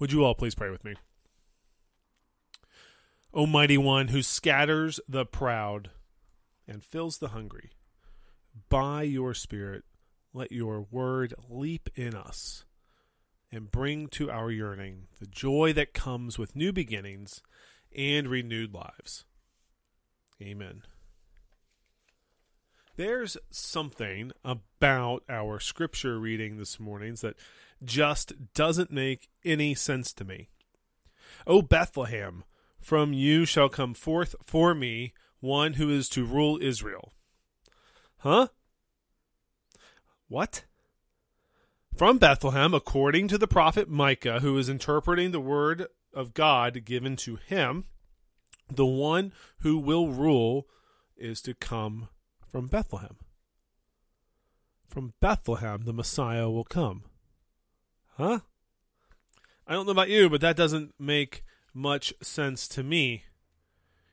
Would you all please pray with me? Almighty One who scatters the proud and fills the hungry, by your Spirit, let your word leap in us and bring to our yearning the joy that comes with new beginnings and renewed lives. Amen. There's something about our scripture reading this mornings that just doesn't make any sense to me. O Bethlehem, from you shall come forth for me one who is to rule Israel. Huh? What? From Bethlehem, according to the prophet Micah, who is interpreting the word of God given to him, the one who will rule is to come from Bethlehem. From Bethlehem, the Messiah will come. Huh? I don't know about you, but that doesn't make much sense to me.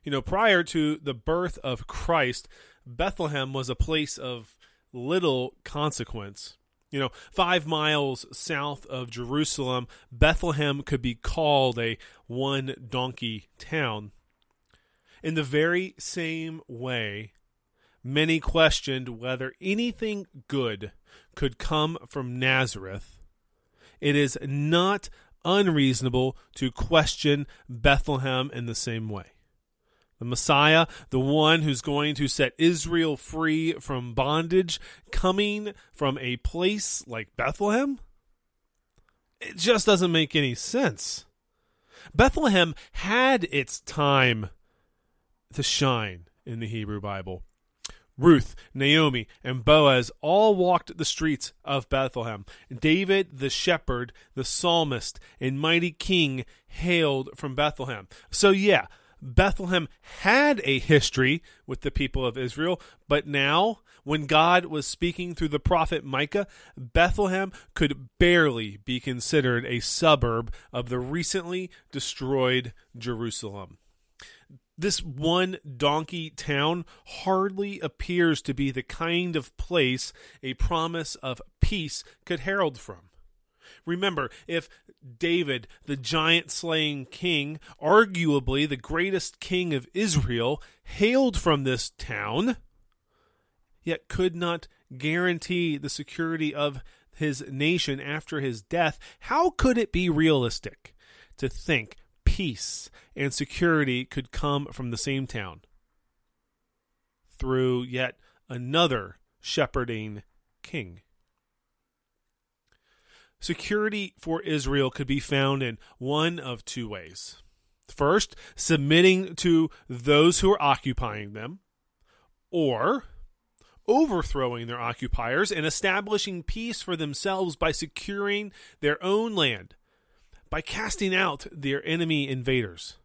You know, prior to the birth of Christ, Bethlehem was a place of little consequence. You know, five miles south of Jerusalem, Bethlehem could be called a one donkey town. In the very same way, many questioned whether anything good could come from Nazareth. It is not unreasonable to question Bethlehem in the same way. The Messiah, the one who's going to set Israel free from bondage, coming from a place like Bethlehem? It just doesn't make any sense. Bethlehem had its time to shine in the Hebrew Bible. Ruth, Naomi, and Boaz all walked the streets of Bethlehem. David, the shepherd, the psalmist, and mighty king hailed from Bethlehem. So, yeah, Bethlehem had a history with the people of Israel, but now, when God was speaking through the prophet Micah, Bethlehem could barely be considered a suburb of the recently destroyed Jerusalem this one donkey town hardly appears to be the kind of place a promise of peace could herald from. Remember, if David, the giant slaying king, arguably the greatest king of Israel, hailed from this town, yet could not guarantee the security of his nation after his death, how could it be realistic to think peace and security could come from the same town through yet another shepherding king. Security for Israel could be found in one of two ways. First, submitting to those who are occupying them, or overthrowing their occupiers and establishing peace for themselves by securing their own land by casting out their enemy invaders.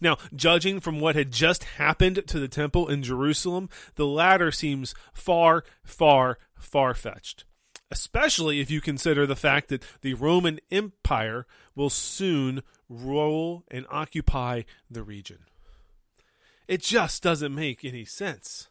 Now, judging from what had just happened to the temple in Jerusalem, the latter seems far, far, far fetched, especially if you consider the fact that the Roman Empire will soon rule and occupy the region. It just doesn't make any sense.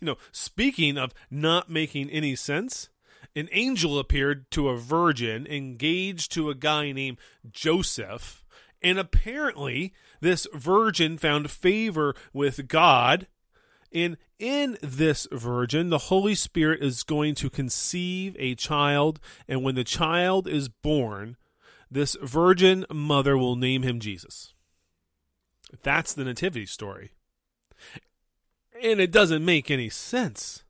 You know, speaking of not making any sense, an angel appeared to a virgin engaged to a guy named Joseph. And apparently, this virgin found favor with God. And in this virgin, the Holy Spirit is going to conceive a child. And when the child is born, this virgin mother will name him Jesus. That's the nativity story. And it doesn't make any sense.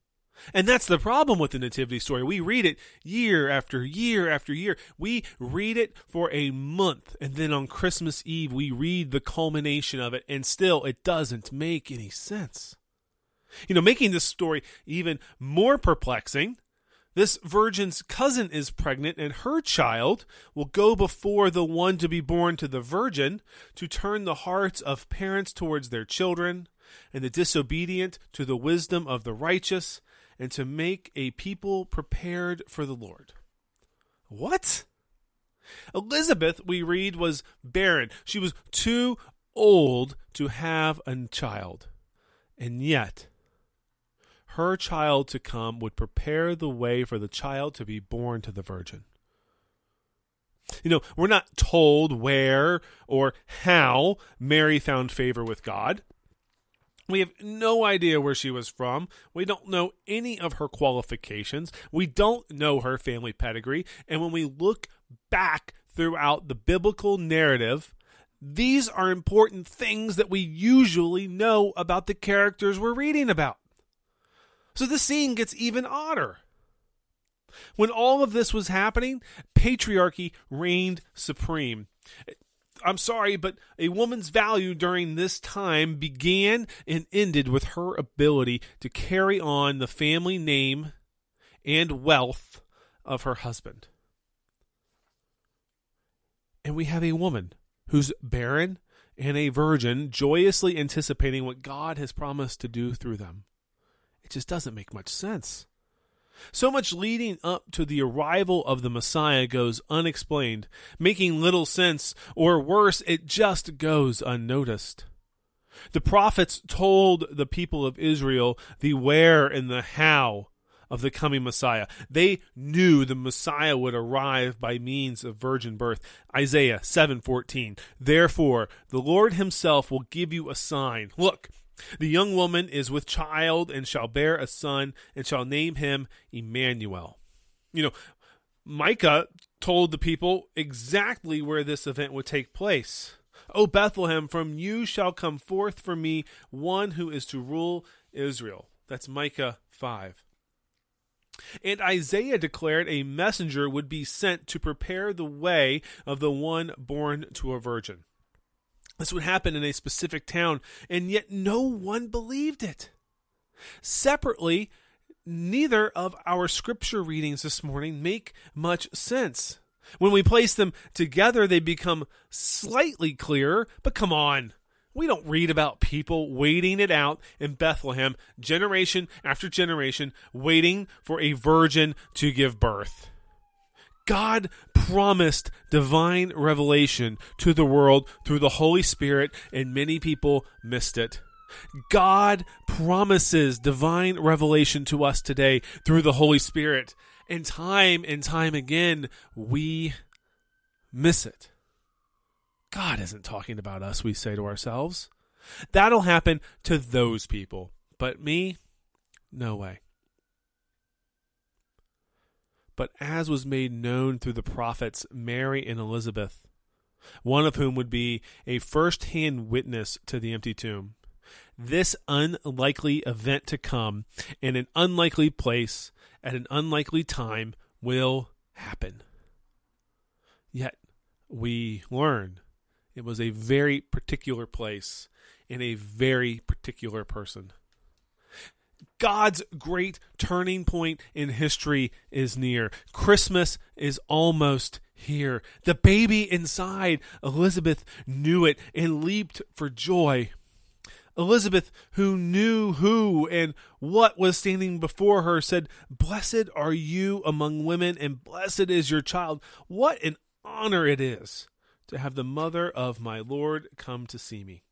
And that's the problem with the Nativity story. We read it year after year after year. We read it for a month, and then on Christmas Eve, we read the culmination of it, and still it doesn't make any sense. You know, making this story even more perplexing, this virgin's cousin is pregnant, and her child will go before the one to be born to the virgin to turn the hearts of parents towards their children, and the disobedient to the wisdom of the righteous, and to make a people prepared for the Lord. What? Elizabeth, we read, was barren. She was too old to have a child. And yet, her child to come would prepare the way for the child to be born to the virgin. You know, we're not told where or how Mary found favor with God. We have no idea where she was from. We don't know any of her qualifications. We don't know her family pedigree. And when we look back throughout the biblical narrative, these are important things that we usually know about the characters we're reading about. So the scene gets even odder. When all of this was happening, patriarchy reigned supreme. I'm sorry, but a woman's value during this time began and ended with her ability to carry on the family name and wealth of her husband. And we have a woman who's barren and a virgin, joyously anticipating what God has promised to do through them. It just doesn't make much sense. So much leading up to the arrival of the Messiah goes unexplained, making little sense, or worse, it just goes unnoticed. The prophets told the people of Israel the where and the how of the coming Messiah. They knew the Messiah would arrive by means of virgin birth. Isaiah 7:14. Therefore, the Lord himself will give you a sign. Look, the young woman is with child and shall bear a son and shall name him Emmanuel. You know, Micah told the people exactly where this event would take place. O Bethlehem, from you shall come forth for me one who is to rule Israel. That's Micah 5. And Isaiah declared a messenger would be sent to prepare the way of the one born to a virgin. This would happen in a specific town, and yet no one believed it. Separately, neither of our scripture readings this morning make much sense. When we place them together, they become slightly clearer, but come on. We don't read about people waiting it out in Bethlehem, generation after generation, waiting for a virgin to give birth. God promised divine revelation to the world through the Holy Spirit, and many people missed it. God promises divine revelation to us today through the Holy Spirit, and time and time again, we miss it. God isn't talking about us, we say to ourselves. That'll happen to those people. But me, no way. But as was made known through the prophets Mary and Elizabeth, one of whom would be a first hand witness to the empty tomb, this unlikely event to come in an unlikely place at an unlikely time will happen. Yet we learn it was a very particular place in a very particular person. God's great turning point in history is near. Christmas is almost here. The baby inside Elizabeth knew it and leaped for joy. Elizabeth, who knew who and what was standing before her, said, Blessed are you among women, and blessed is your child. What an honor it is to have the mother of my Lord come to see me.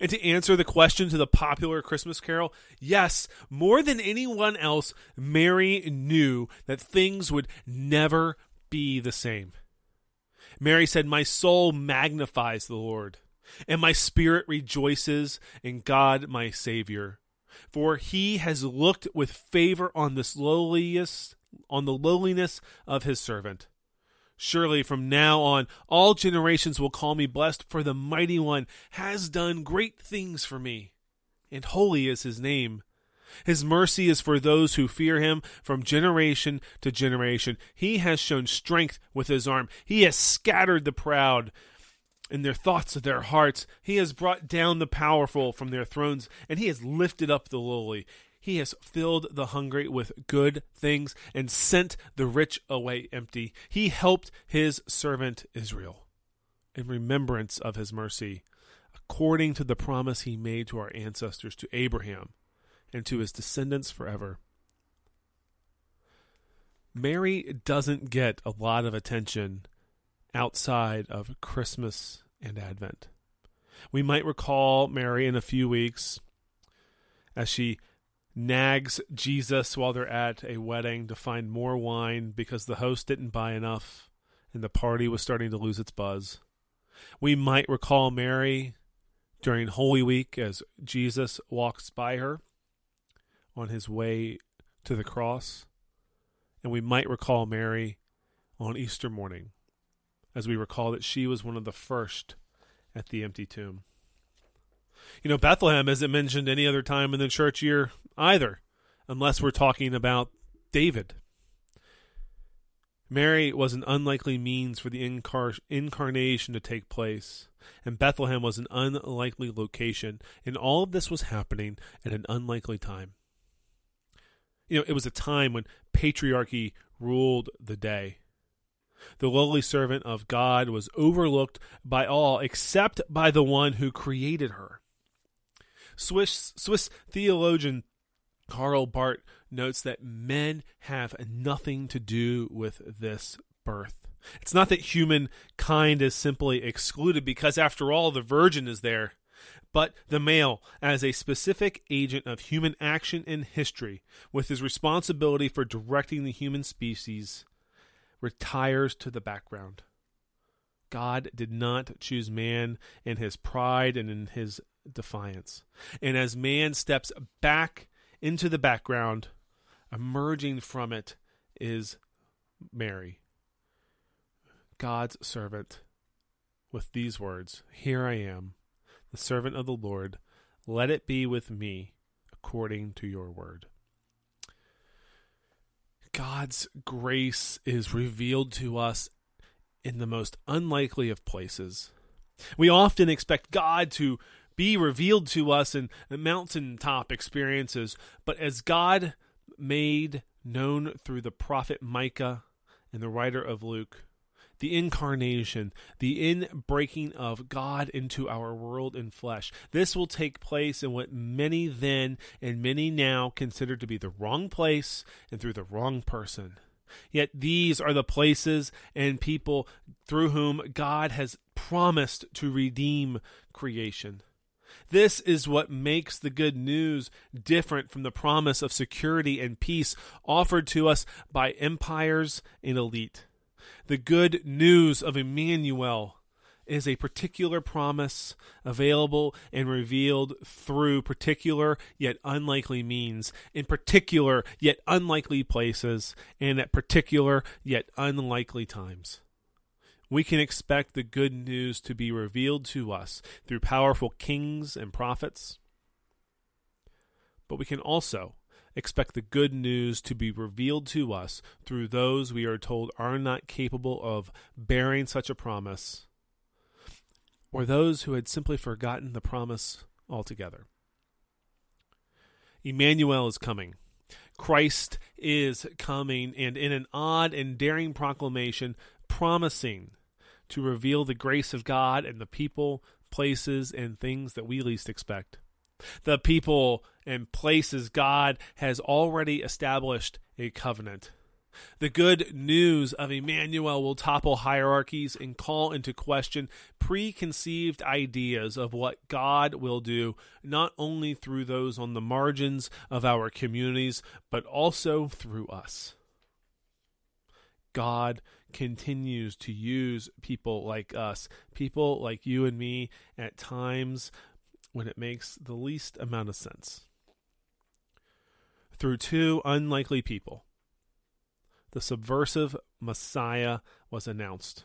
And to answer the question to the popular Christmas carol, yes, more than anyone else, Mary knew that things would never be the same. Mary said, My soul magnifies the Lord, and my spirit rejoices in God my Savior. For he has looked with favor on this lowliest on the lowliness of his servant. Surely from now on, all generations will call me blessed, for the mighty one has done great things for me, and holy is his name. His mercy is for those who fear him from generation to generation. He has shown strength with his arm. He has scattered the proud in their thoughts of their hearts. He has brought down the powerful from their thrones, and he has lifted up the lowly. He has filled the hungry with good things and sent the rich away empty. He helped his servant Israel in remembrance of his mercy, according to the promise he made to our ancestors, to Abraham, and to his descendants forever. Mary doesn't get a lot of attention outside of Christmas and Advent. We might recall Mary in a few weeks as she nags Jesus while they're at a wedding to find more wine because the host didn't buy enough. and the party was starting to lose its buzz. We might recall Mary during Holy Week as Jesus walks by her on his way to the cross. And we might recall Mary on Easter morning as we recall that she was one of the first at the empty tomb. You know, Bethlehem isn't mentioned any other time in the church year either, unless we're talking about David. Mary was an unlikely means for the incar- incarnation to take place, and Bethlehem was an unlikely location, and all of this was happening at an unlikely time. You know, it was a time when patriarchy ruled the day. The lowly servant of God was overlooked by all except by the one who created her. Swiss, Swiss theologian Karl Barth notes that men have nothing to do with this birth. It's not that humankind is simply excluded because, after all, the virgin is there, but the male, as a specific agent of human action in history, with his responsibility for directing the human species, retires to the background. God did not choose man in his pride and in his defiance. And as man steps back into the background, emerging from it is Mary, God's servant, with these words Here I am, the servant of the Lord. Let it be with me according to your word. God's grace is revealed to us in the most unlikely of places. We often expect God to be revealed to us in mountaintop experiences, but as God made known through the prophet Micah and the writer of Luke, the incarnation, the inbreaking of God into our world in flesh. This will take place in what many then and many now consider to be the wrong place and through the wrong person. Yet these are the places and people through whom God has promised to redeem creation. This is what makes the good news different from the promise of security and peace offered to us by empires and elite. The good news of Emmanuel is a particular promise available and revealed through particular yet unlikely means, in particular yet unlikely places, and at particular yet unlikely times. We can expect the good news to be revealed to us through powerful kings and prophets, but we can also expect the good news to be revealed to us through those we are told are not capable of bearing such a promise, or those who had simply forgotten the promise altogether. Emmanuel is coming. Christ is coming, and in an odd and daring proclamation, promising to reveal the grace of God and the people, places, and things that we least expect the people and places God has already established a covenant. The good news of Emmanuel will topple hierarchies and call into question preconceived ideas of what God will do, not only through those on the margins of our communities, but also through us. God continues to use people like us, people like you and me, at times when it makes the least amount of sense. Through two unlikely people, the subversive Messiah was announced.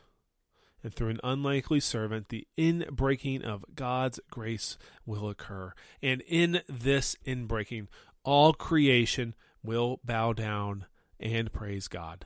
And through an unlikely servant, the inbreaking of God's grace will occur. And in this inbreaking, all creation will bow down and praise God.